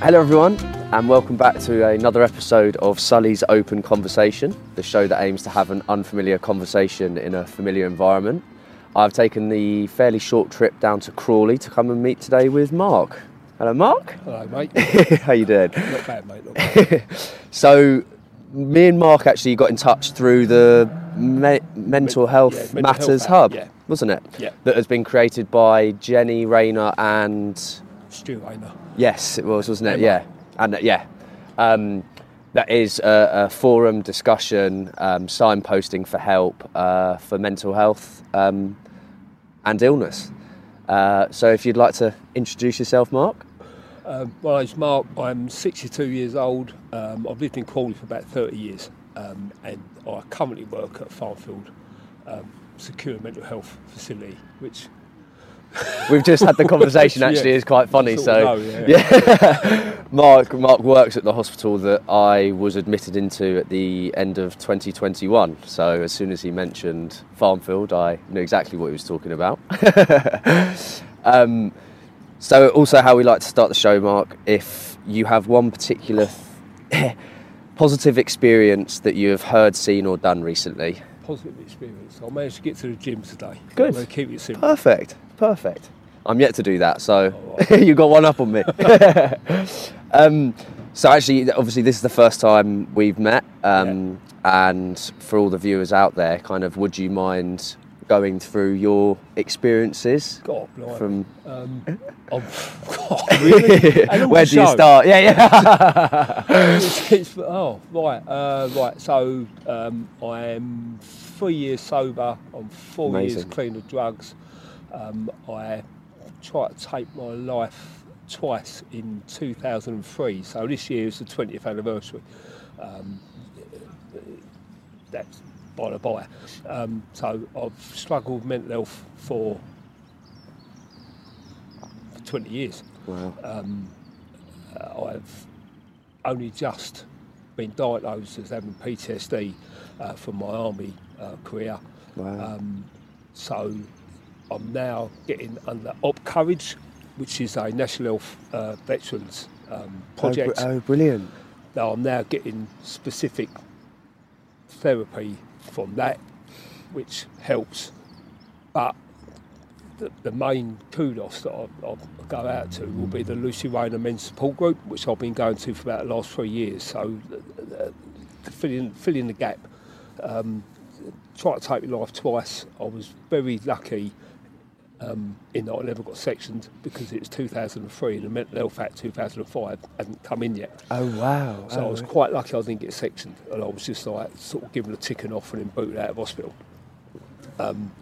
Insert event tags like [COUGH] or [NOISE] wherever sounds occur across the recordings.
Hello, everyone, and welcome back to another episode of Sully's Open Conversation, the show that aims to have an unfamiliar conversation in a familiar environment. I've taken the fairly short trip down to Crawley to come and meet today with Mark. Hello, Mark. Hello, mate. [LAUGHS] How you doing? Not bad, mate. Not bad. [LAUGHS] So, me and Mark actually got in touch through the me- Mental Health yeah, Mental Matters Health Hub, Hub, yeah. wasn't it? Yeah. That has been created by Jenny Rayner and Stu Rayner. Yes, it was, wasn't it? Yeah, and uh, yeah, um, that is a, a forum discussion, um, signposting for help uh, for mental health um, and illness. Uh, so, if you'd like to introduce yourself, Mark. Um, my name's Mark. I'm 62 years old. Um, I've lived in Crawley for about 30 years, um, and I currently work at Farmfield um, Secure Mental Health Facility, which We've just had the [LAUGHS] conversation. Yeah. Actually, it's quite funny. So, of know, yeah. [LAUGHS] Mark Mark works at the hospital that I was admitted into at the end of 2021. So as soon as he mentioned Farmfield, I knew exactly what he was talking about. [LAUGHS] um, so also how we like to start the show, Mark. If you have one particular [COUGHS] positive experience that you have heard, seen, or done recently, positive experience. I managed to get to the gym today. Good. I'm keep it simple. Perfect, perfect. I'm yet to do that, so Oh, [LAUGHS] you got one up on me. [LAUGHS] um, so actually, obviously, this is the first time we've met, um, and for all the viewers out there, kind of, would you mind going through your experiences God, blimey. from? Um, I'm, [LAUGHS] God, really? Where do you start? Yeah, yeah. It's- it's- oh, right, uh, right. So um, I'm three years sober. I'm four years clean of drugs. Um, I tried to take my life twice in 2003. So this year is the 20th anniversary. Um, that's by the by. Um, so I've struggled with mental health for, for 20 years. wow. Um, I've only just been diagnosed as having PTSD uh, from my army uh, career. Wow. Um, so I'm now getting under Op Courage, which is a National Health uh, Veterans um, project. Oh, oh, brilliant. Now I'm now getting specific therapy from that, which helps. But the, the main kudos that I, I go out to will be the Lucy Rayner Men's Support Group, which I've been going to for about the last three years. So uh, uh, to fill in, the gap, um, tried to take my life twice. I was very lucky um, in that I never got sectioned because it was 2003 and the Mental Health Act 2005 hadn't come in yet. Oh wow. So I Oh, was quite lucky I didn't get sectioned, and I was just like sort of given a ticking off and then booted out of hospital. Um,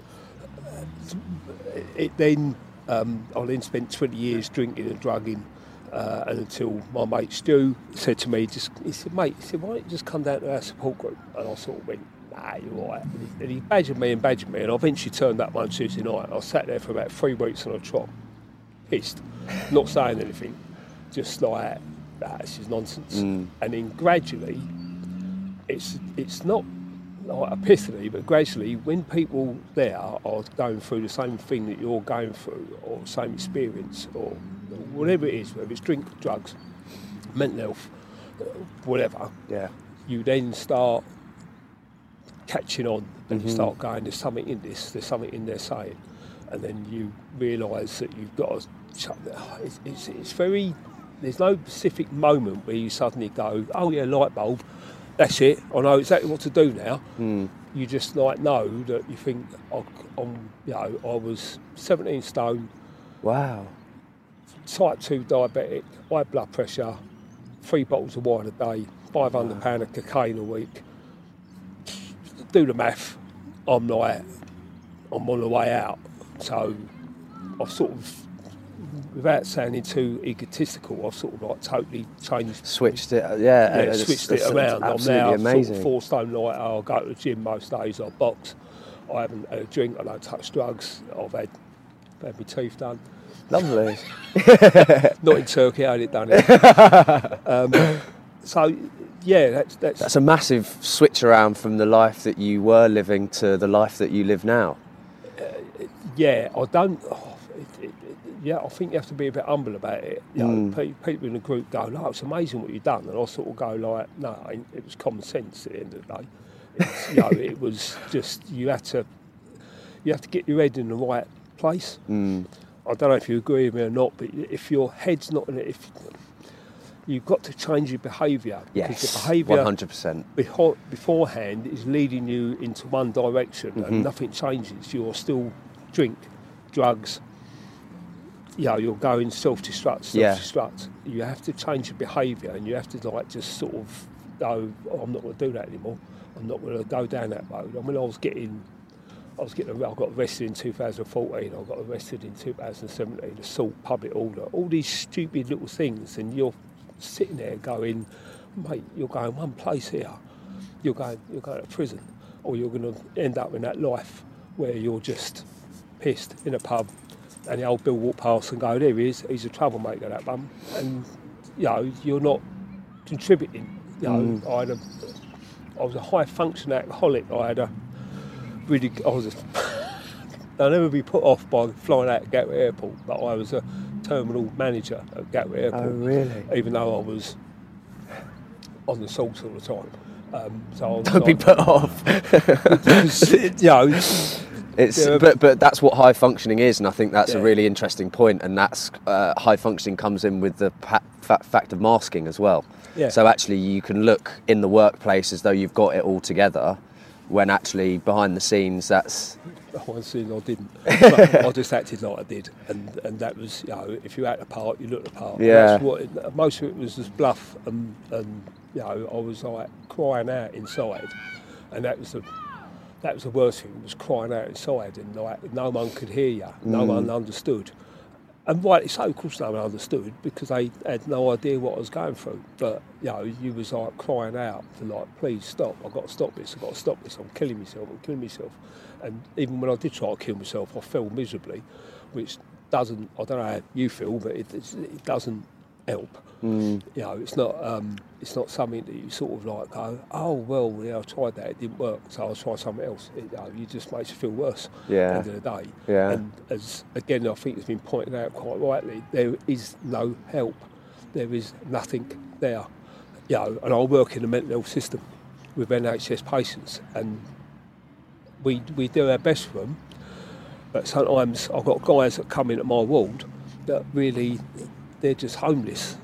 it then um, I then spent 20 years drinking and drugging, uh, and until my mate Stu said to me, just he said, mate, he said, why don't you just come down to our support group? And I sort of went, nah, you're all right. And he, badgered me and badgered me, and I eventually turned up one Tuesday night. I sat there for about three weeks on a trot, pissed, not saying anything, just like, nah, this is nonsense. Mm. And then gradually, it's it's not like epiphany, but gradually, when people there are going through the same thing that you're going through, or same experience, or whatever it is, whether it's drink, drugs, mental health, whatever, yeah. you then start catching on and you start going, there's something in this, there's something in there saying, and then you realise that you've got to. shut the- It's, it's, it's very. There's no specific moment where you suddenly go, oh yeah, light bulb, that's it. I know exactly what to do now. Mm. You just like know that you think, I, I'm, you know, I was 17 stone, Wow. type 2 diabetic, high blood pressure, three bottles of wine a day, 500 pound of cocaine a week. Do the math. I'm like, I'm on the way out. So I've sort of, without sounding too egotistical, I've sort of like totally changed Switched it. Yeah. yeah, uh, switched it around. I'm now amazing. sort of four stone lighter. I go to the gym most days. I box. I haven't had a drink. I don't touch drugs. I've had, had my teeth done. Lovely. [LAUGHS] Not in Turkey. I had it done. Here. [LAUGHS] um, so yeah, that's that's, That's a massive switch around from the life that you were living to the life that you live now. Uh, yeah. I don't. Oh, it, it, yeah, I think you have to be a bit humble about it. You know, mm. pe- people in the group go, "No, it's amazing what you've done," and I sort of go like, "No, it it was common sense at the end of the day. It's, you know, it was just you had to you have to get your head in the right place. Mm. I don't know if you agree with me or not, but if your head's not in it, if you've got to change your behaviour because Yes, behaviour 100%. beho- beforehand is leading you into one direction Mm-hmm. and nothing changes. You're still drink, drugs. You know, you're going self-destruct, self-destruct. You have to change your behaviour and you have to like just sort of go, oh, I'm not going to do that anymore. I'm not going to go down that road. I mean, I was getting, I was getting, I got arrested in 2014. I got arrested in 2017. Assault, public order, all these stupid little things, and you're sitting there going, mate, you're going one place here. You're going, you're going to prison, or you're going to end up in that life where you're just pissed in a pub, and the old Bill walk past and go, there he is. He's a troublemaker, that bum, and you know you're not contributing. You know, mm. I had a, I was a high function alcoholic. I had a really, I was. A, [LAUGHS] I'll never be put off by flying out of Gatwick Airport, but I was a terminal manager at Gatwick Airport. Oh, really? Even though I was on the salts all the time. Um, so Don't be put off. [LAUGHS] you know, It's Yeah. but but that's what high functioning is, and I think that's a really interesting point. And that's uh, high functioning comes in with the pa- fa- fact of masking as well. Yeah. So actually, you can look in the workplace as though you've got it all together, when actually behind the scenes, that's I seen didn't. [LAUGHS] I just acted like I did, and and that was you know if you act the part, you look the part. Yeah. That's what it, most of it was just bluff, and and you know I was like crying out inside, and that was the that was the worst thing was crying out inside, and like no one could hear you, no mm. one understood. And rightly so, of course, no one understood because they had no idea what I was going through. But you know, you was like crying out for like, please stop! I've got to stop this! I've got to stop this! I'm killing myself! I'm killing myself! And even when I did try to kill myself, I fell miserably, which doesn't. I don't know how you feel, but it, it doesn't help. You know, it's not. Um, it's not something that you sort of like go, oh well, yeah, I tried that, it didn't work, so I'll try something else. It, you know, you just makes you feel worse. Yeah. At the end of the day. Yeah. And as again, I think it's been pointed out quite rightly, there is no help. There is nothing there. You know, and I work in the mental health system with NHS patients, and we we do our best for them. But sometimes I've got guys that come into my ward that really they're just homeless,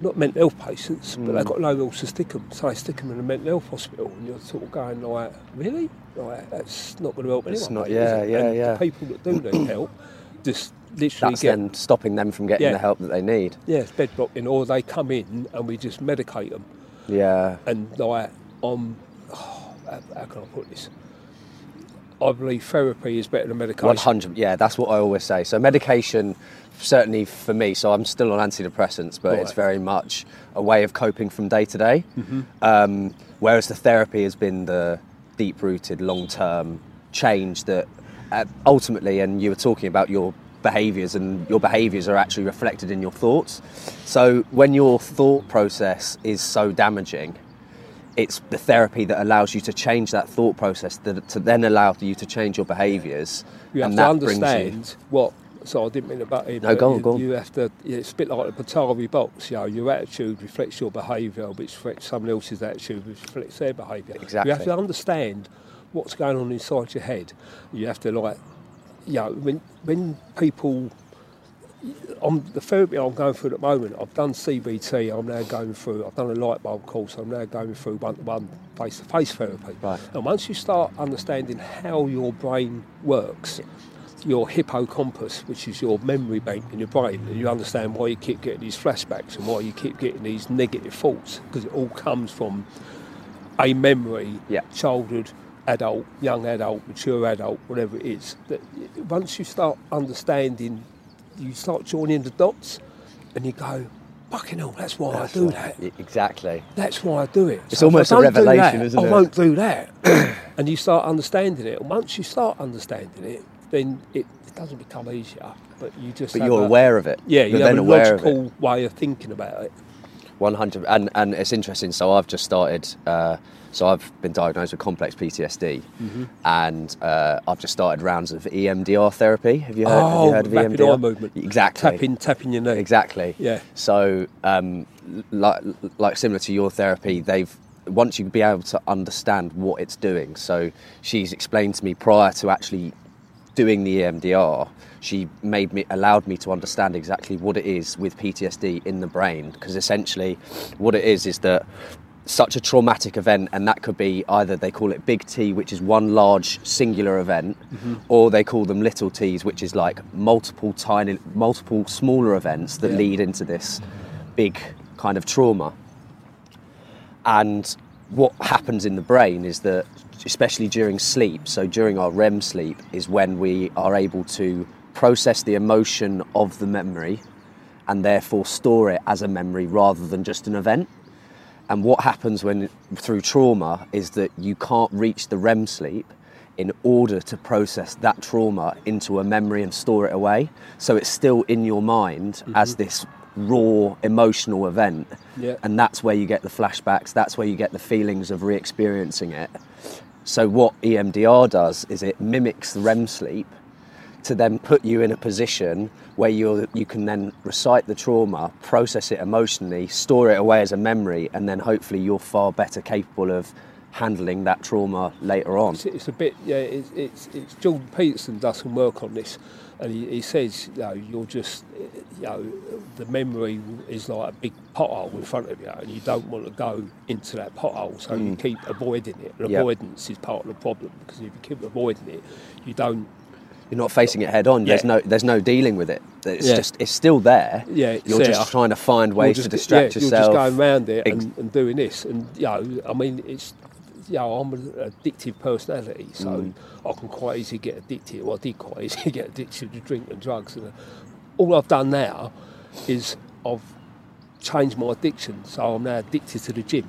not mental health patients, but Mm. they've got nowhere else to stick them. So they stick them in a mental health hospital, and you're sort of going like, really? Like that's not going to help It's not- yeah, it? yeah, and yeah. The people that do need [CLEARS THROAT] help just literally that's get then stopping them from getting Yeah. the help that they need. yeah, it's bed blocking, or they come in and we just medicate them. Yeah. And like, I'm, oh, how, how can I put this? I believe therapy is better than medication. One hundred. Yeah, that's what I always say. So medication, certainly for me. So I'm still on antidepressants, but it's very much a way of coping from day to day. Um, whereas the therapy has been the deep-rooted, long-term change that uh, ultimately. And you were talking about your behaviours, and your behaviours are actually reflected in your thoughts. So when your thought process is so damaging. It's the therapy that allows you to change that thought process, that, to then allow you to change your behaviours, You have and to that brings you- understand what. So I didn't mean to butt in. No, go on, you, go on. You have to. It's a bit like the Betari box. You know, your attitude reflects your behaviour, which reflects someone else's attitude, which reflects their behaviour. Exactly. You have to understand what's going on inside your head. You have to like, you know, when when people. I'm, the therapy I'm going through at the moment, I've done CBT, I'm now going through, I've done a light bulb course, I'm now going through one-to-one face-to-face therapy. Right. And once you start understanding how your brain works, your hippocampus, which is your memory bank in your brain, and you understand why you keep getting these flashbacks and why you keep getting these negative thoughts, because it all comes from a memory, Yeah. childhood, adult, young adult, mature adult, whatever it is. That once you start understanding, you start joining the dots, and you go, "Fucking hell, that's why I do that. Exactly. That's why I do it." It's So almost a revelation, that, isn't it? I won't do that. [CLEARS THROAT] and you start understanding it. And once you start understanding it, then it, it doesn't become easier. But you just. But you're a- aware of it. yeah, you're you have a aware of logical way of thinking about it. One hundred, and and it's interesting. So I've just started. Uh, so I've been diagnosed with complex PTSD, Mm-hmm. and uh, I've just started rounds of EMDR therapy. Have you heard? have Oh, you heard of rapid EMDR? eye movement. Exactly. Tapping, tapping your knee. Exactly. Yeah. So, um, like, like similar to your therapy, they've once you be able to understand what it's doing. So she's explained to me prior to actually doing the EMDR, she made me allowed me to understand exactly what it is with PTSD in the brain. Because essentially, what it is is that such a traumatic event, and that could be either they call it big T, which is one large singular event, mm-hmm. or they call them little T's, which is like multiple tiny, multiple smaller events that Yeah. lead into this big kind of trauma. And what happens in the brain is that, especially during sleep, so during our REM sleep, is when we are able to process the emotion of the memory and therefore store it as a memory rather than just an event. And what happens when through trauma is that you can't reach the REM sleep in order to process that trauma into a memory and store it away. So it's still in your mind mm-hmm. as this raw emotional event. Yeah. And that's where you get the flashbacks, that's where you get the feelings of re experiencing it. So, what EMDR does is it mimics the REM sleep to then put you in a position where you you can then recite the trauma, process it emotionally, store it away as a memory, and then hopefully you're far better capable of handling that trauma later on. It's, it's a bit, yeah. It's, it's, it's Jordan Peterson does some work on this, and he, he says, you know, you're just, you know, the memory is like a big pothole in front of you, and you don't want to go into that pothole, so you mm. keep avoiding it. And Yep. avoidance is part of the problem because if you keep avoiding it, you don't. You're not facing it head on. There's no there's no dealing with it. It's Yeah. just it's still there. Yeah, it's you're just trying to find ways just, to distract yeah, yourself. You're just going around it and, and doing this, and you know, I mean, it's. You know, I'm an addictive personality, so Mm. I can quite easily get addicted. Well, I did quite easily [LAUGHS] get addicted to drink and drugs. And uh, all I've done now is I've changed my addiction, so I'm now addicted to the gym.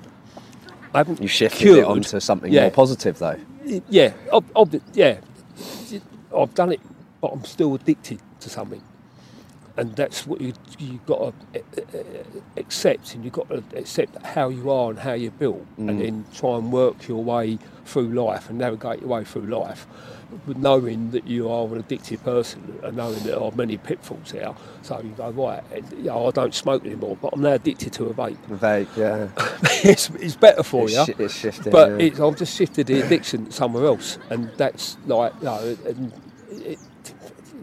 I haven't you shifted cured. it onto something Yeah. more positive though. Yeah, I've, I've, yeah, I've done it, but I'm still addicted to something, and that's what you you got to uh, uh, uh, accept, and you've got to accept how you are and how you're built, Mm. and then try and work your way through life and navigate your way through life, with knowing that you are an addicted person and knowing that there are many pitfalls there. So you go right, you know, I don't smoke anymore, but I'm now addicted to a vape. Vape, yeah. [LAUGHS] it's, it's better for It's, you. shi- it's shifting. But yeah. it's, I've just shifted the addiction somewhere else, and that's like, you know, and it,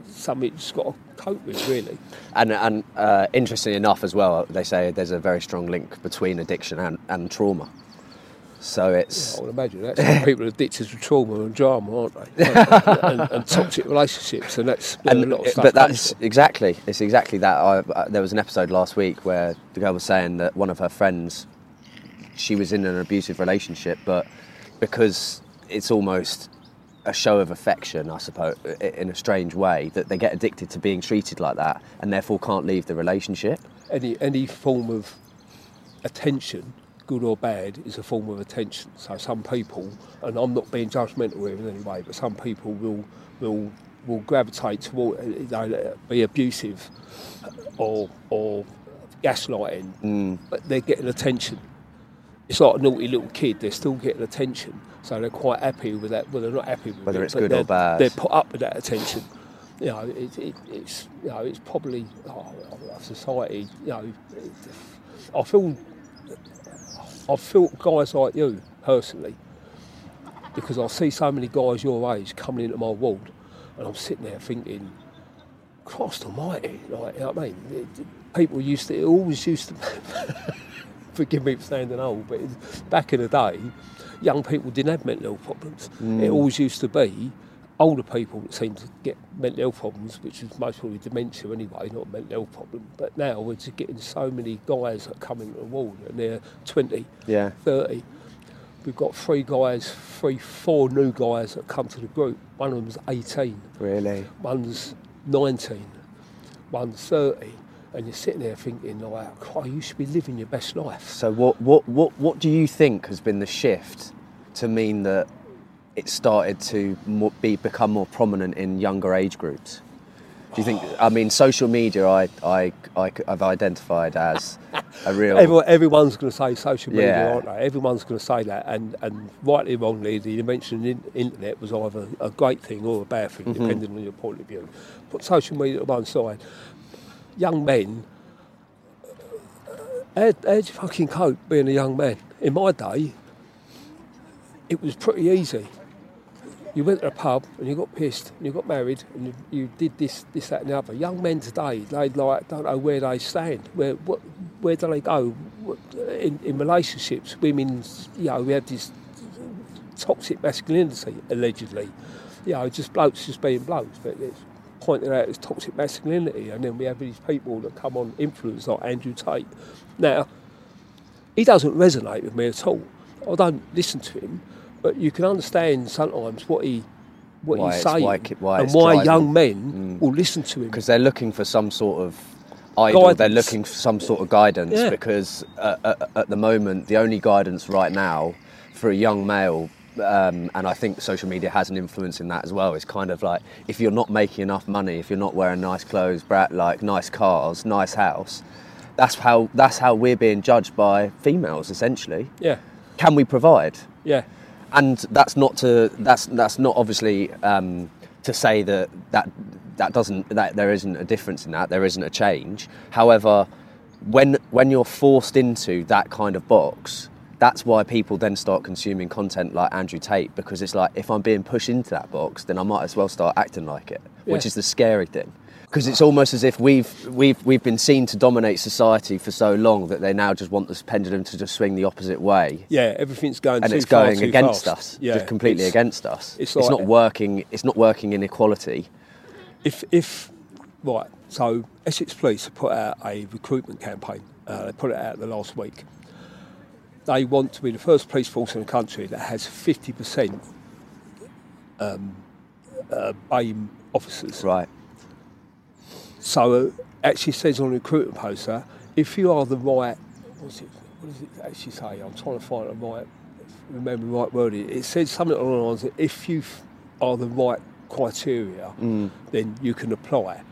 something you just got to cope with, really. And, and uh, interesting enough as well, they say there's a very strong link between addiction and, and trauma. So it's I would imagine that's why people are addicted to trauma and drama, aren't they? [LAUGHS] and, and toxic relationships, and that's and, a lot of stuff but that's exactly it's exactly that. I, uh, there was an episode last week where the girl was saying that one of her friends, she was in an abusive relationship, but because it's almost a show of affection, I suppose, in a strange way, that they get addicted to being treated like that, and therefore can't leave the relationship. any any form of attention, good or bad, is a form of attention. So some people, and I'm not being judgmental here in any way, but some people will will will gravitate toward uh, you know, be abusive or or gaslighting, but they're getting attention. It's like a naughty little kid; they're still getting attention, so they're quite happy with that. Well, they're not happy with Whether it, it's but good or they're- bad. They're put up with that attention. You know, it, it, it's you know, it's probably oh, oh society. You know, I feel I feel guys like you personally because I see so many guys your age coming into my world, and I'm sitting there thinking, Christ Almighty, like you know what I mean? People used to, it always used to. [LAUGHS] [LAUGHS] Forgive me for sounding old, but back in the day, young people didn't have mental health problems. It mm. always used to be older people that seemed to get mental health problems, which is most probably dementia anyway, not a mental health problem. But now we're just getting so many guys that come into the ward and they're 20, Yeah. 30. We've got three guys, three, four new guys that come to the group. One of them's 18, Really. one's 19, one's 30. And you're sitting there thinking, like, "Christ, you should be living your best life. So what what what what do you think has been the shift to mean that it started to more, be become more prominent in younger age groups? Do you think? I mean, social media, I, I, I, have identified as a [LAUGHS] real. Everyone, everyone's going to say social media, Yeah. aren't they? Everyone's going to say that, and, and rightly or wrongly, the invention of the internet was either a great thing or a bad thing, Mm-hmm. depending on your point of view. Put social media to one side. Young men, how, how do you fucking cope being a young man? In my day, it was pretty easy. You went to a pub and you got pissed and you got married and you, you did this, this, that, and the other. Young men today, they like don't know where they stand. Where, what, where do they go in, in relationships? Women, you know, we have this toxic masculinity allegedly. You know, just blokes just being blokes, but it's pointed out as toxic masculinity. And then we have these people that come on influence like Andrew Tate. Now, he doesn't resonate with me at all. I don't listen to him, but you can understand sometimes what he what Why he's saying why why and why driving- young men will listen to him. because they're looking for some sort of idol. They're looking for some sort of guidance Yeah. because uh, at, at the moment, the only guidance right now for a young male, um, and I think social media has an influence in that as well. It's kind of like if you're not making enough money, if you're not wearing nice clothes, brat like nice cars, nice house. That's how that's how we're being judged by females essentially. Yeah, Can we provide? yeah, and that's not to that's that's not obviously um, to say that that that doesn't that there isn't a difference in that there isn't a change. However, when when you're forced into that kind of box, that's why people then start consuming content like Andrew Tate because it's like if I'm being pushed into that box, then I might as well start acting like it, which is the scary thing. Because it's almost as if we've we've we've been seen to dominate society for so long that they now just want this pendulum to just swing the opposite way yeah. Everything's going and it's far, going against fast. us, Yeah, just completely against us. it's It's, not working. It's not working in equality. if if right, so Essex Police have put out a recruitment campaign. Uh, they put it out the last week. They want to be the first police force in the country that has fifty percent um, uh, BAME officers. Right. So uh, actually says on the recruitment poster, if you are the right, what's it, what does it actually say? I'm trying to find the right, remember the right word. It says something along the lines that if you f- are the right criteria, Mm. then you can apply.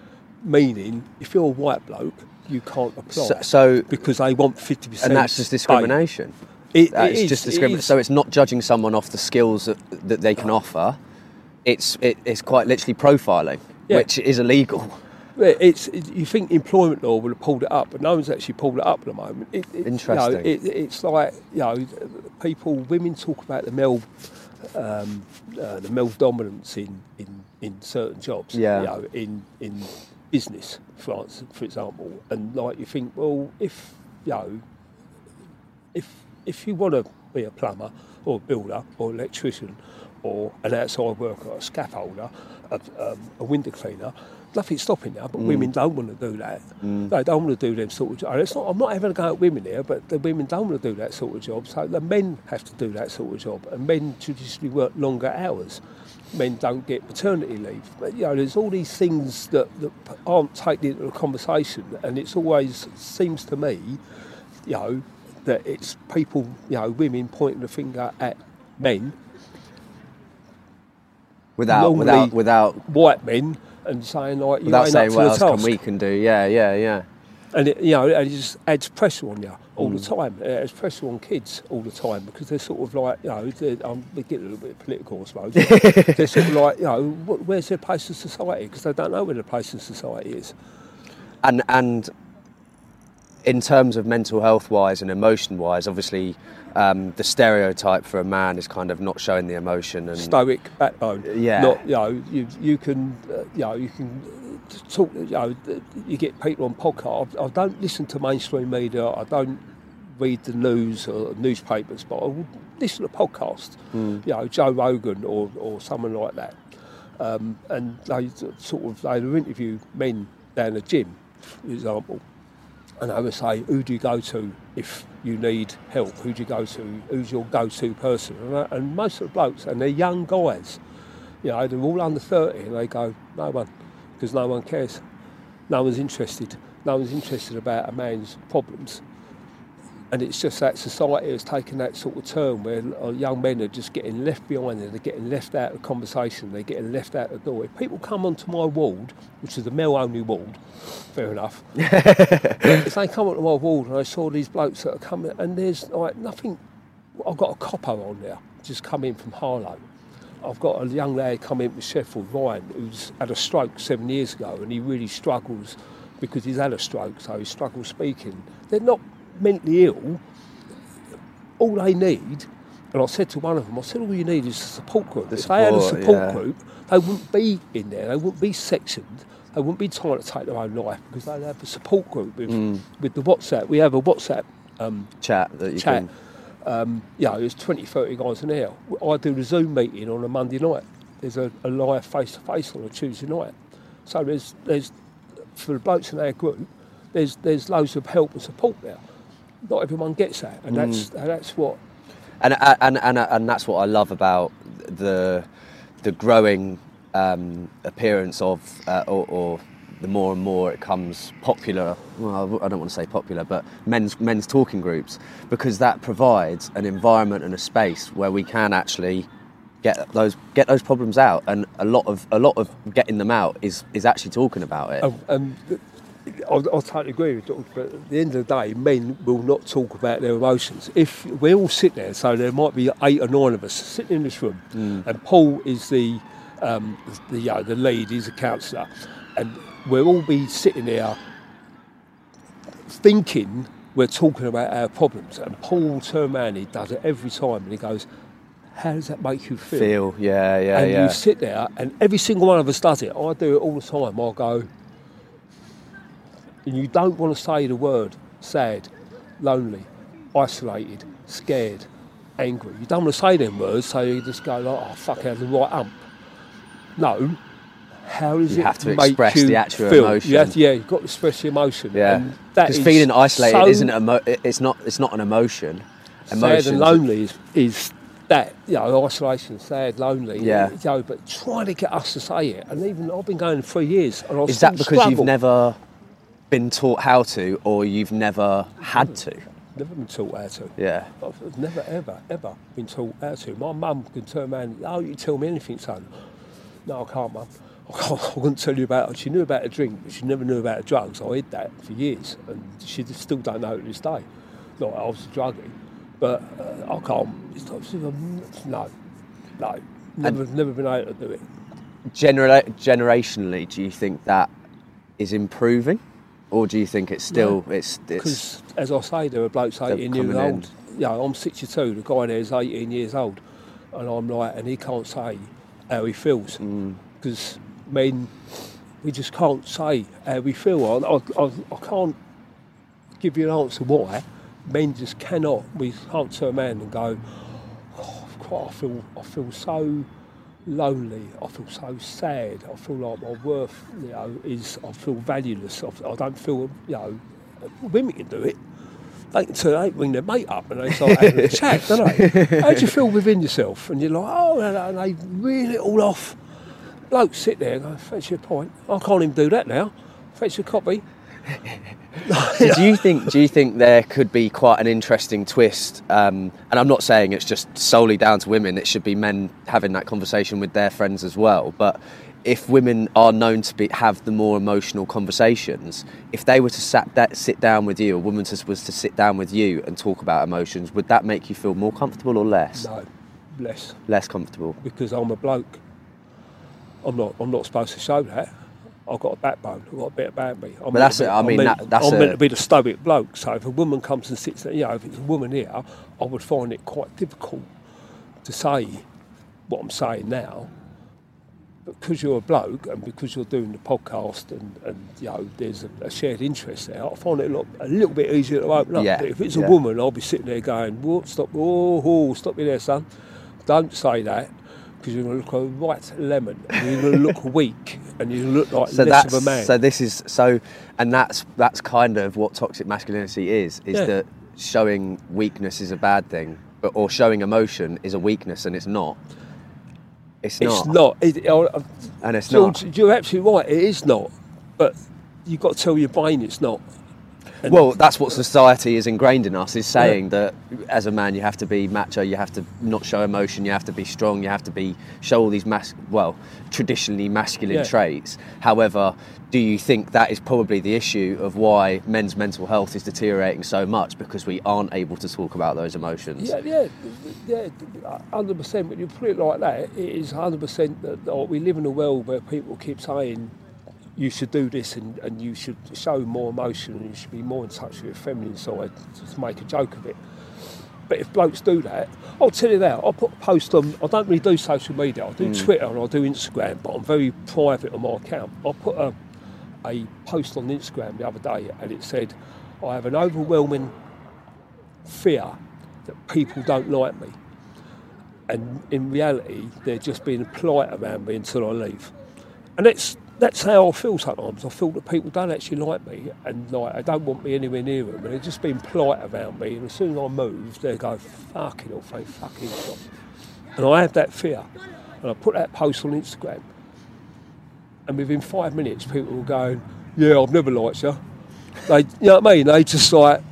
Meaning, if you're a white bloke, you can't apply So, so because they want 50%. and that's just discrimination. It, That it is just discrimination. is. So it's not judging someone off the skills that, that they can offer. It's it, it's quite literally profiling, Yeah. which is illegal. It's it, you think employment law would have pulled it up, but no one's actually pulled it up at the moment. It, it, Interesting. You know, it, it's like you know, people, women talk about the male, um, uh, the male dominance in, in, in certain jobs. Yeah. You know, in in business, for for example, and like you think, well, if you know, if if you want to be a plumber or a builder or electrician or an outside worker, a scaffolder, a, um, a window cleaner, nothing's stopping that. But women don't want to do that. They don't want to do them sort of jobs. It's not, I'm not having a go at women here, but the women don't want to do that sort of job. So the men have to do that sort of job, and men traditionally work longer hours. Men don't get maternity leave. But, you know, there's all these things that, that aren't taken into the conversation, and it's always seems to me you know, that it's people, you know, women pointing the finger at men, Without without without white men, and saying like, you without ain't saying up to what the else task. can we can do. Yeah, yeah, yeah. And it, you know, it just adds pressure on you all Mm. the time. It adds pressure on kids all the time because they're sort of like, you know, um, we get a little bit political, I suppose. [LAUGHS] they're sort of like, you know, where's their place in society? Because they don't know where their place in society is. and and in terms of mental health wise and emotion wise, obviously um, the stereotype for a man is kind of not showing the emotion and stoic backbone. Yeah. Not you know you you can uh, you know you can talk you know you get people on podcast. I, I don't listen to mainstream media. I don't read the news or newspapers, but I listen to podcasts. You know Joe Rogan or or someone like that. Um, and they sort of they interview men down the gym, for example. And I would say, who do you go to if you need help? Who do you go to? Who's your go-to person? And, and most of the blokes, and they're young guys, you know, they're all under 30, and they go, no one, because no one cares. No one's interested. No one's interested about a man's problems. And it's just that society has taken that sort of turn where young men are just getting left behind and they're getting left out of conversation, they're getting left out of the door. If people come onto my ward, which is a male only ward, fair enough. [LAUGHS] if they come onto my ward and I saw these blokes that are coming, and there's like nothing, I've got a copper on there, just come in from Harlow. I've got a young lad come in from Sheffield, Ryan, who's had a stroke seven years ago, and he really struggles because he's had a stroke, so he struggles speaking. They're not mentally ill, all they need, and I said to one of them, I said, all you need is a support group. If they had a support, support yeah. group, they wouldn't be in there, they wouldn't be sectioned, they wouldn't be trying to take their own life because they'd have a support group with, Mm. with the WhatsApp. We have a WhatsApp um, Chat that you chat. can. Um, yeah, there's 20, 30 guys in there. I do the Zoom meeting on a Monday night. There's a, a live face to face on a Tuesday night. So there's, there's for the blokes in our group, there's, there's loads of help and support there. Not everyone gets that, and that's, and that's what and and and and that's what I love about the the growing um, appearance of uh, or, or the more and more it comes popular. Well, I don't want to say popular, but men's men's talking groups because that provides an environment and a space where we can actually get those get those problems out, and a lot of a lot of getting them out is is actually talking about it. Um, um, I, I totally agree with you, but at the end of the day, men will not talk about their emotions. If we all sit there, so there might be eight or nine of us sitting in this room, and Paul is the um, the, you know, the lead, he's a counsellor, and we'll all be sitting there thinking we're talking about our problems, and Paul will turn around, he does it every time, and he goes, "How does that make you feel? Feel, yeah, yeah, yeah. and yeah. you sit there, and every single one of us does it. I do it all the time. I go, and you don't want to say the word sad, lonely, isolated, scared, angry. You don't want to say them words, so you just go like, oh fuck, I the right ump. No. How does You it have to express the actual feel? emotion. You have to- yeah, you've got to express the emotion. Yeah, because feeling isolated so isn't a mo- it's not it's not an emotion. sad Emotions- and lonely is, is that you know isolation, sad, lonely. Yeah. You know, but trying to get us to say it, and even I've been going three years, and I Is that because you've never been taught how to, or you've never had to? never been taught how to? Yeah. I've never, ever, ever been taught how to. My mum can turn around, oh, you tell me anything, son. No, I can't, mum. [LAUGHS] I, can't, I couldn't tell you about it. She knew about the drink, but she never knew about the drugs. I hid that for years, and she still don't know to this day. Like, I was a druggie. But uh, I can't, it's not, no, no, never, never been able to do it. Genera- generationally, do you think that is improving, or do you think it's still it's it's Because, as I say, there are blokes 18 years old. Yeah, I'm 62. The guy there is 18 years old, and I'm like, and he can't say how he feels Mm. because men, we just can't say how we feel. I, I, I, I can't give you an answer why. Men just cannot. We can't turn around and go, oh, God, I feel, I feel so lonely. I feel so sad. I feel like my worth, you know, is I feel valueless. I, I don't feel, you know, women can do it. They can turn they bring their mate up and they start having a chat, [LAUGHS] don't they? How do you feel within yourself? And you're like, oh, and they reel it all off. Blokes sit there and go, fetch your point. I can't even do that now. Fetch your copy. So do you think? Do you think there could be quite an interesting twist? Um, and I'm not saying it's just solely down to women. It should be men having that conversation with their friends as well. But if women are known to be have the more emotional conversations, if they were to sat that, sit down with you, a woman to, was to sit down with you and talk about emotions, would that make you feel more comfortable or less? No, less. Less comfortable. because I'm a bloke. I'm not. I'm not supposed to show that. I've got a backbone. I've got a bit about me. I'm But that's it, I mean, that- that's I'm a- meant to be the stoic bloke. So if a woman comes and sits there, you know, if it's a woman here, I would find it quite difficult to say what I'm saying now. But because you're a bloke and because you're doing the podcast and, and you know there's a, a shared interest there, I find it a, lot, a little bit easier to open up. Yeah, But if it's yeah. a woman, I'll be sitting there going, "What? Stop! Oh, oh, stop me there, son! Don't say that." Because you're going to look a right lemon, and you're going to look [LAUGHS] weak, and you look like So less of a man. so. This is so, and that's that's kind of what toxic masculinity is. Is Yeah. that showing weakness is a bad thing, but or showing emotion is a weakness, and it's not. It's not. It's not. It, I- And it's George, not. You're absolutely right. It is not. But you've got to tell your brain it's not. And- Well, that's what society is ingrained in us is saying that as a man you have to be macho, you have to not show emotion, you have to be strong, you have to be show all these mas- well traditionally masculine Yeah. traits. However, do you think that is probably the issue of why men's mental health is deteriorating so much because we aren't able to talk about those emotions? Yeah, yeah, yeah, hundred percent. When you put it like that, it is hundred percent that that we live in a world where people keep saying you should do this and, and you should show more emotion and you should be more in touch with your feminine side to make a joke of it. But if blokes do that, I'll tell you that. I'll put a post on, I don't really do social media. I do hmm. Twitter and I do Instagram, but I'm very private on my account. I put a, a post on Instagram the other day and it said, I have an overwhelming fear that people don't like me. And in reality, they're just being polite around me until I leave. And that's that's how I feel sometimes. I feel that people don't actually like me and like they don't want me anywhere near them. And they're just being polite around me. And as soon as I move, they go, fucking off, they fucking stop. And I have that fear. And I put that post on Instagram. And within five minutes, people were going, yeah, I've never liked you. They, you know what I mean? They just like,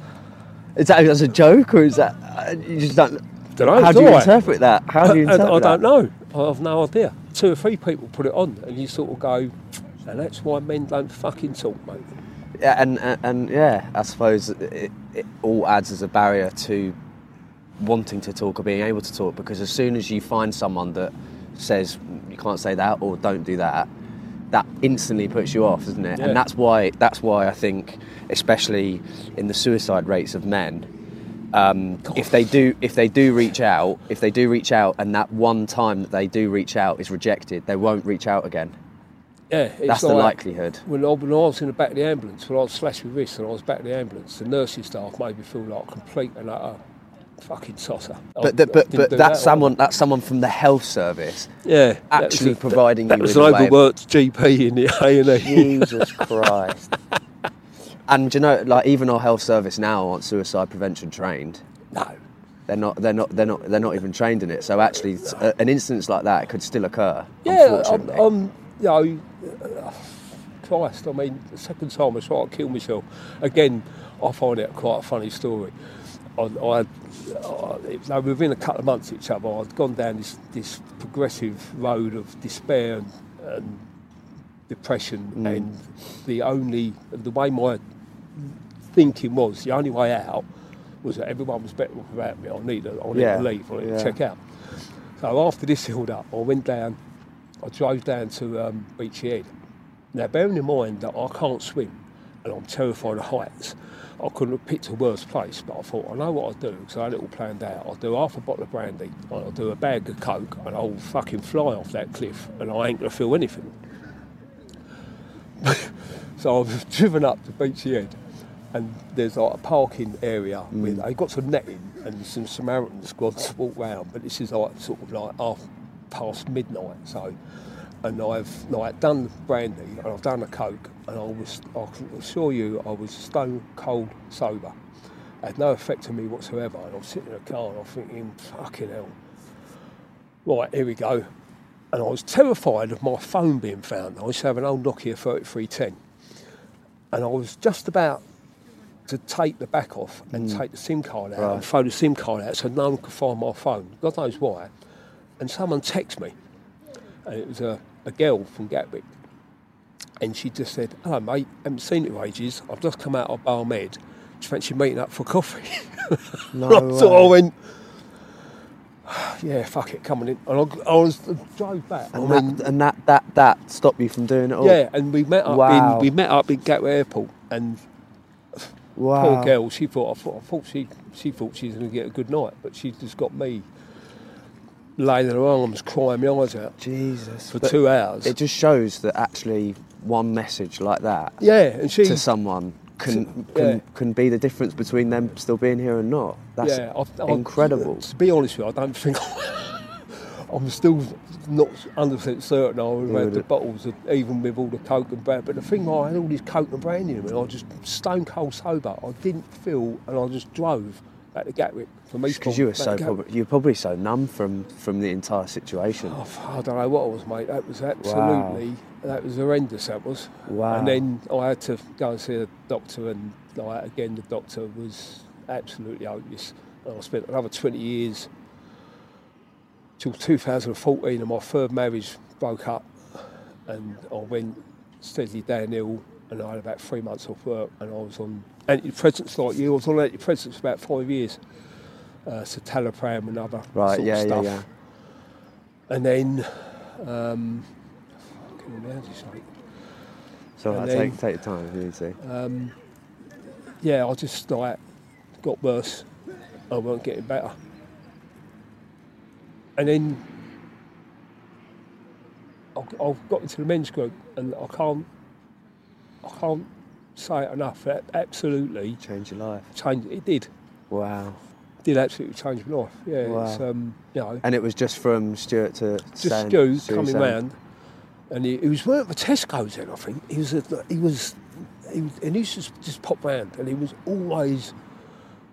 Is that as a joke or is that uh, you just don't? Dunno, how do you I? interpret that? How do you I, interpret I don't that? know. I have no idea. Two or three people put it on, and you sort of go, and that's why men don't fucking talk, mate. Yeah, and, and and yeah, I suppose it, it all adds as a barrier to wanting to talk or being able to talk because as soon as you find someone that says you can't say that or don't do that, that instantly puts you off, doesn't it? Yeah. And that's why that's why I think, especially in the suicide rates of men, um, if they do if they do reach out, if they do reach out, and that one time that they do reach out is rejected, they won't reach out again. Yeah, it's That's the likelihood. When I, when I was in the back of the ambulance, when I was slashed with wrist and I was back in the ambulance, the nursing staff made me feel like a complete and utter fucking tosser. But, the, but, but that's that someone that's someone from the health service Yeah, that actually a- providing that you was with an of- overworked GP in the A and E. Jesus Christ. [LAUGHS] And do you know, like even our health service now aren't suicide prevention trained. No, They're not. They're not. They're not. They're not even trained in it. So actually, a- an instance like that could still occur. Yeah, unfortunately. I'm, you know, uh, Christ, I mean, the second time I tried to kill myself. Again, I find it quite a funny story. I, I, I it, no, within a couple of months of each other, I'd gone down this, this progressive road of despair and, and depression, Mm. and the only, the way my thinking was, the only way out was that everyone was better off without me. I need to, I need Yeah, to leave, I need yeah. to check out. So after this held up, I went down, I drove down to um, Beachy Head. Now, bearing in mind that I can't swim and I'm terrified of heights, I couldn't have picked a worse place, but I thought, I know what I'll do, because I had it all planned out. I'll do half a bottle of brandy, I'll do a bag of coke, and I'll fucking fly off that cliff, and I ain't going to feel anything. [LAUGHS] so I've [LAUGHS] driven up to Beachy Head, and there's like a parking area mm. with they got some netting and some Samaritan squads to walk round, but this is like sort of like half past midnight, so. And I've like done the brandy and I've done the coke, and I was I can assure you I was stone cold sober, had no effect on me whatsoever, and I'm sitting in a car and I'm thinking, fucking hell, right here we go, and I was terrified of my phone being found. I used to have an old Nokia 3310, and I was just about to take the back off and mm. take the SIM card out Right. and throw the SIM card out so no one could find my phone. God knows why. And someone texted me, and it was a, a girl from Gatwick. And she just said, Hello, mate, haven't seen you for ages. I've just come out of Barmed. Do you fancy meeting up for coffee? No [LAUGHS] so I went, [SIGHS] Yeah, fuck it, coming in. And I, I was I drove back. and, I mean, that, and that that that stopped you from doing it all. yeah, and we met up Wow. in we met up in Gatwick Airport, and Wow. poor girl, she thought I thought, I thought she she thought she was going to get a good night, but she just got me laying in her arms, crying my eyes out Jesus. for But two hours. It just shows that actually one message like that yeah, and she to someone can To- can, yeah. can be the difference between them still being here and not. That's yeah, I- I- incredible. To be honest with you, I don't think [LAUGHS] I'm still not 100% certain I would have had the bottles, of, even with all the coke and brandy. But the thing was, I had all this coke and brandy in them, and I was just stone cold sober. I didn't feel, and I just drove back to Gatwick from Eastbourne. because you were so Gatwick. probably, you're probably so numb from from the entire situation. Oh, I don't know what it was, mate. That was absolutely, that was horrendous. That was. Wow. And then I had to go and see a doctor and like again, the doctor was absolutely hopeless. And I spent another 20 years till 2014, and my third marriage broke up, and I went steadily downhill. And I had about three months off work, and I was on antidepressants like you. I was on antidepressants for about five years, uh, citalopram and other Right, sort yeah, of yeah, stuff. yeah. And then, um, fucking hell, how do you say it? So And I then- take take your time if you need to. um, yeah, I just like got worse. I weren't getting better. And then I've got into the men's group, and I can't, I can't say it enough. That absolutely changed your life. changed. It did. Wow. Did absolutely change my life. Yeah, it's Wow. um, you know, And it was just from Stuart to just Stan- Stu coming round, and he, he was working for Tesco's then. I think he was. A, he was. He was, and he used to just, just pop round, and he was always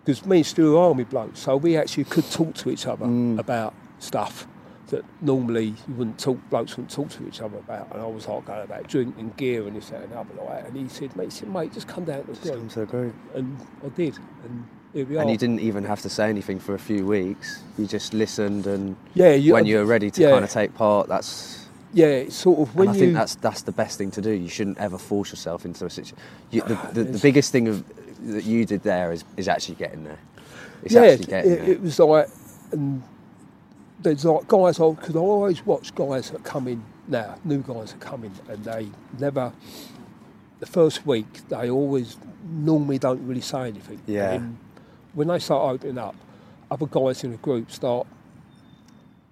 because me and Stu are army blokes, so we actually could talk to each other Mm. about stuff that normally you wouldn't talk. Blokes wouldn't talk to each other about. And I was like going about drink and gear and this that, and the other like that. And he said, "Mate, he said, mate, just come down to the Just come group." to the group. And I did, and here we are. And you didn't even have to say anything for a few weeks. You just listened, and yeah, you, when you were ready to yeah. kind of take part, that's. yeah, it's sort of when and I you think that's that's the best thing to do. You shouldn't ever force yourself into a situation. You, the, [SIGHS] the, the biggest thing of, that you did there is, is actually getting there. It's yeah, actually it, getting it, there. it was like, and there's like guys, because I always watch guys that come in now, new guys that come in, and they never, the first week, they always normally don't really say anything. Yeah. And when they start opening up, other guys in the group start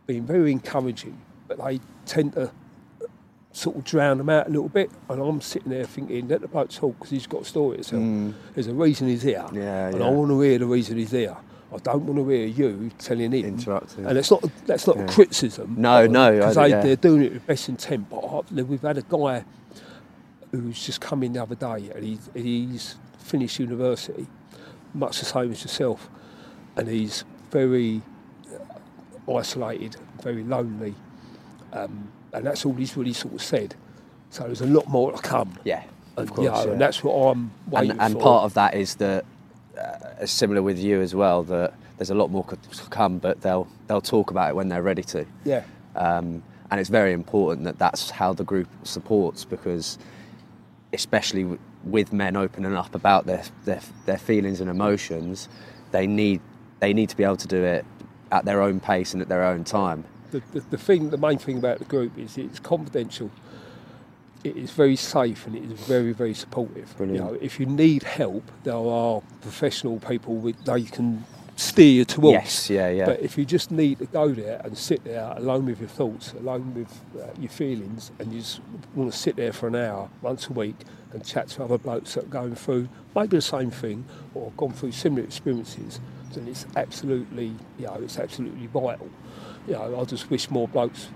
being very encouraging, but they tend to sort of drown them out a little bit. And I'm sitting there thinking, let the bloke talk because he's got a story to tell. Mm. There's a reason he's here. Yeah, and yeah. I want to hear the reason he's there. I don't want to hear you telling him. Interrupting. And it's not that's not Yeah. a criticism. No, no, because they, yeah. they're doing it with best intent. But I, we've had a guy who's just come in the other day, and he's, he's finished university, much the same as yourself, and he's very uh, isolated, very lonely, um, and that's all he's really sort of said. So there's a lot more to come. yeah, of course. you know, yeah. and that's what I'm waiting and, and for. part of that is that uh, similar with you as well that there's a lot more to come but they'll they'll talk about it when they're ready to. Yeah, um, and it's very important that that's how the group supports because especially w- with men opening up about their, their their feelings and emotions they need they need to be able to do it at their own pace and at their own time. The, the, the thing, the main thing about the group is it's confidential. It is very safe and it is very, very supportive. Brilliant. You know, if you need help, there are professional people with they can steer you towards. yes yeah yeah But if you just need to go there and sit there alone with your thoughts, alone with uh, your feelings, and you just want to sit there for an hour once a week and chat to other blokes that are going through maybe the same thing or gone through similar experiences, then it's absolutely, you know, it's absolutely vital. You know, I just wish more blokes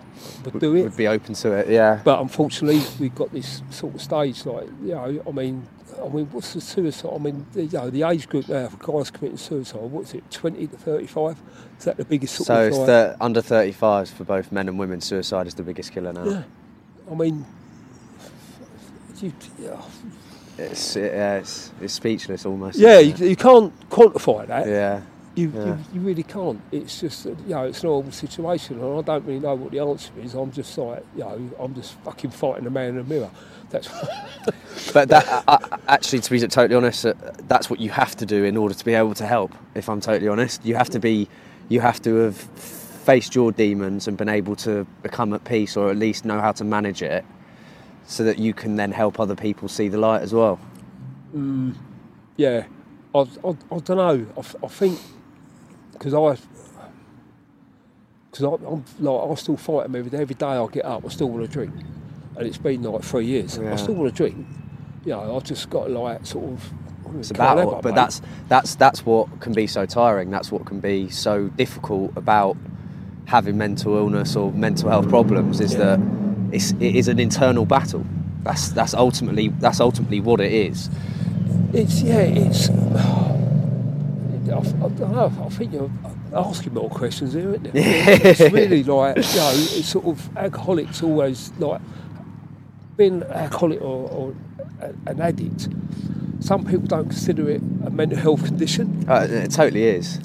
would do it. would be open to it yeah But unfortunately, we've got this sort of stage, like you know, I mean, I mean, what's the suicide? I mean, you know, the age group now for guys committing suicide, what's it, twenty to thirty-five? Is that the biggest sort so of? it's the under 35s for both men and women suicide is the biggest killer now yeah. I mean, you, yeah, It's, yeah, it's, it's speechless almost. yeah you, you can't quantify that. yeah. You, yeah. you, you really can't. It's just, you know, it's an horrible situation, and I don't really know what the answer is. I'm just like, you know, I'm just fucking fighting the man in the mirror. That's [LAUGHS] But that, uh, actually, to be totally honest, uh, that's what you have to do in order to be able to help. If I'm totally honest, you have to be, you have to have faced your demons and been able to become at peace, or at least know how to manage it, so that you can then help other people see the light as well. Yeah, I, I, I don't know. I think because I because I'm like I still fight them every day. Every day I get up, I still want to drink, and it's been like three years. Yeah. I still want to drink. You know, I've just got to like sort of. It's about, what, but mate. that's that's that's what can be so tiring. That's what can be so difficult about having mental illness or mental health problems is Yeah. that it's, it is an internal battle. That's that's ultimately that's ultimately what it is. It's yeah, it's. I, I don't know. I think you're asking more questions here, isn't it? it's really like you know, it's sort of alcoholics always like being an alcoholic or, or an addict. some people don't consider it a mental health condition. Uh, it totally is.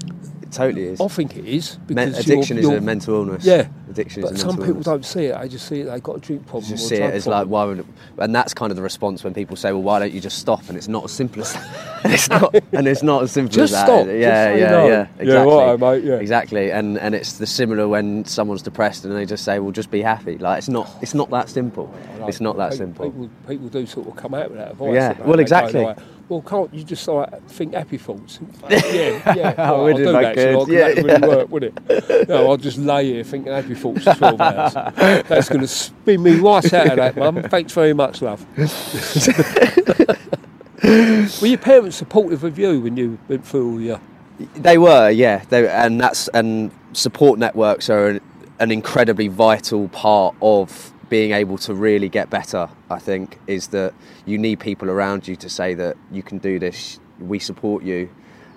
It totally is. I think it is Men- because you're- addiction is you're- a mental illness. Yeah, Addiction but some people illness. don't see it. They just see it. They got a drink problem. just or a see it as like why would and that's kind of the response when people say well why don't you just stop and it's not as simple as [LAUGHS] it's not and it's not as simple Just as that stop, yeah just yeah say yeah no. yeah Yeah, exactly mate, yeah. exactly and and it's the similar when someone's depressed and they just say well just be happy like it's not it's not that simple it's not that people, simple People, people do sort of come out with that advice. Yeah, well, exactly. Well, can't you just like think happy thoughts? [LAUGHS] yeah, yeah. [LAUGHS] I well, would I'll do that, could, shall I? 'Cause yeah, that really work, would it? No, I'll just lay here thinking happy thoughts for 12 hours. [LAUGHS] That's going to spin me right out of that, mum. Thanks very much, love. Were your parents supportive of you when you went through all your... They were, yeah. They, and that's and support networks are an, an incredibly vital part of being able to really get better. I think is that you need people around you to say that you can do this. We support you.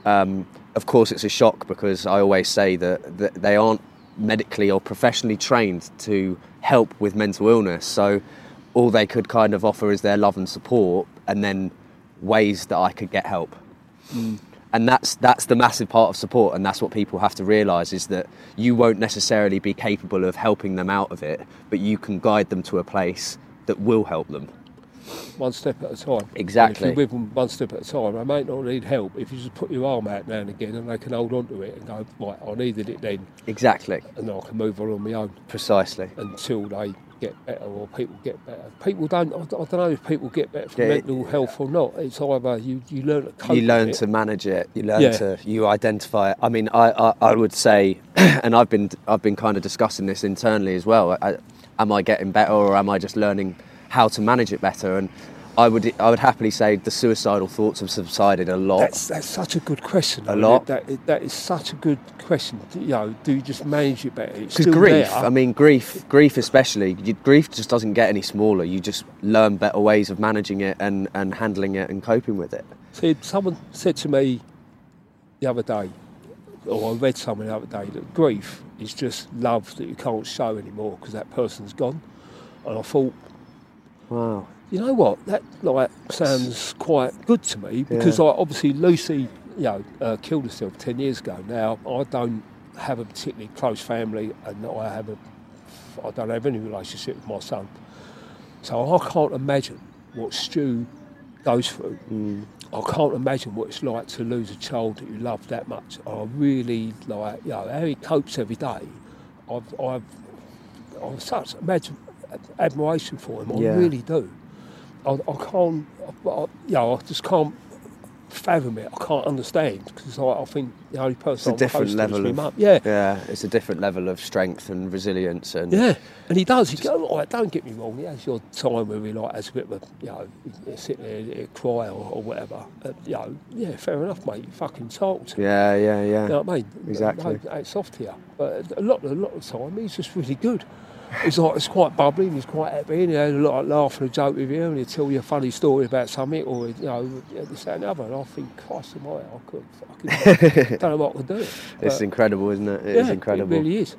Um, of course, it's a shock because I always say that, that they aren't medically or professionally trained to help with mental illness. So all they could kind of offer is their love and support, and then ways that I could get help and that's that's the massive part of support and that's what people have to realize is that you won't necessarily be capable of helping them out of it but you can guide them to a place that will help them one step at a time. And Exactly. if you're with them one step at a time, I might not need help. If you just put your arm out now and again and they can hold on to it and go, right, I needed it then, exactly and I can move on on my own precisely until they get better or people get better. People don't, I don't know if people get better from Yeah. mental health or not. It's either you, you learn to cope you learn to manage it you learn Yeah. to you identify it i mean I, I i would say [CLEARS THROAT] and i've been i've been kind of discussing this internally as well I, am i getting better or am i just learning how to manage it better and i would i would happily say the suicidal thoughts have subsided a lot That's, that's such a good question. A lot. it? That, that is such a good question. Do, you know, do you just manage it better? Because grief there. i mean grief grief especially you, grief just doesn't get any smaller you just learn better ways of managing it and and handling it and coping with it See, someone said to me the other day, or I read something the other day, that grief is just love that you can't show anymore because that person's gone. And I thought, wow you know what, that like sounds quite good to me because Yeah. like, obviously Lucy, you know, uh, killed herself ten years ago. Now I don't have a particularly close family, and I have a, I don't have any relationship with my son, so I can't imagine what Stu goes through. I can't imagine what it's like to lose a child that you love that much. I really like, you know, how he copes every day. I've, I've, I've such imagine admiration for him. I Yeah. really do. I, I can't, I, I, you know, I just can't fathom it. I can't understand because I, I think the only it's person a I'm different level is my of mum. Yeah, yeah it's a different level of strength and resilience and yeah, and he does. He go, like, don't get me wrong. He has your time where he like has a bit of a, you know, sit there and cry or, or whatever. Uh, you know, yeah, fair enough, mate. You fucking talk to. yeah yeah yeah You know what I mean? Exactly. No, it's soft here, but a lot, a lot of the time he's just really good. He's like, it's quite bubbly and he's quite happy and he had a lot of laugh and a joke with you and he'll tell you a funny story about something or, you know, this, that and the other. And I think, Christ almighty, I could fucking, [LAUGHS] don't know what I could do. It's But, incredible, isn't it? It yeah, is incredible. It really is.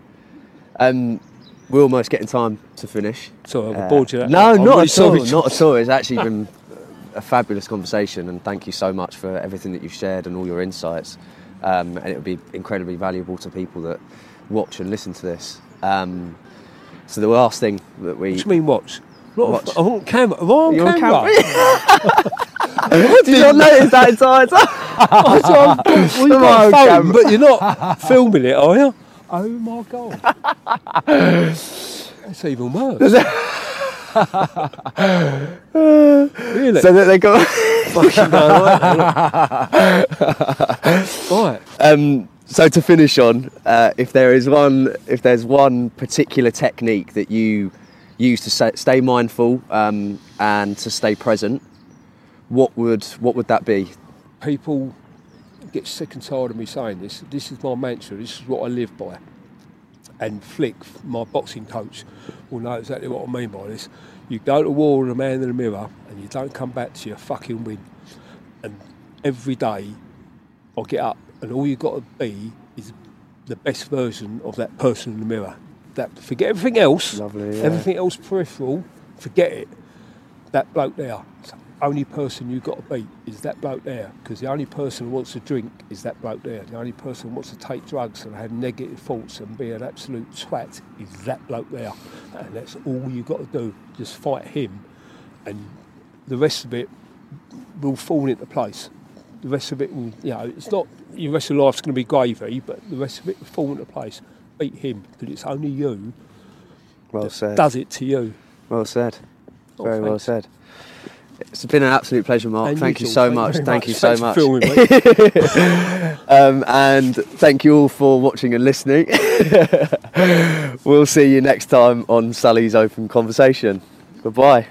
Um, we're almost getting time to finish. So I've Uh, bored you. No, I'm not really at sorry. all. Not at all. It's actually [LAUGHS] been a fabulous conversation, and thank you so much for everything that you've shared and all your insights. Um, and it would be incredibly valuable to people that watch and listen to this. Um, so the last thing that we What do you mean watch? Not Watch. I'm on camera. Am I on You're on camera? [LAUGHS] [LAUGHS] Did you not notice that entire time? [LAUGHS] I thought, well, you've got a phone, camera? but you're not filming it, are you? Oh my god. That's even worse. really? so that they got. Fucking no, right. Um, so to finish on, uh, if there is one, if there's one particular technique that you use to stay mindful um, and to stay present, what would what would that be? People get sick and tired of me saying this. This is my mantra. This is what I live by. And Flick, my boxing coach, will know exactly what I mean by this. You go to war with a man in the mirror and you don't come back to your fucking win. And every day I get up and all you've got to be is the best version of that person in the mirror. That forget everything else. Lovely, yeah. Everything else peripheral, forget it. That bloke there. only person you've got to beat is that bloke there. Because the only person who wants to drink is that bloke there. The only person who wants to take drugs and have negative thoughts and be an absolute twat is that bloke there. And that's all you've got to do. Just fight him, and the rest of it will fall into place. The rest of it will, you know, it's not your rest of life's going to be gravy, but the rest of it will fall into place. Beat him, because it's only you Well said. does it to you. Well said. Oh, Very well said. It's been an absolute pleasure, Mark. And thank you too. so much. Thank you much. so Thanks much. for filming [LAUGHS] um, and thank you all for watching and listening. [LAUGHS] we'll see you next time on Sally's Open Conversation. Goodbye.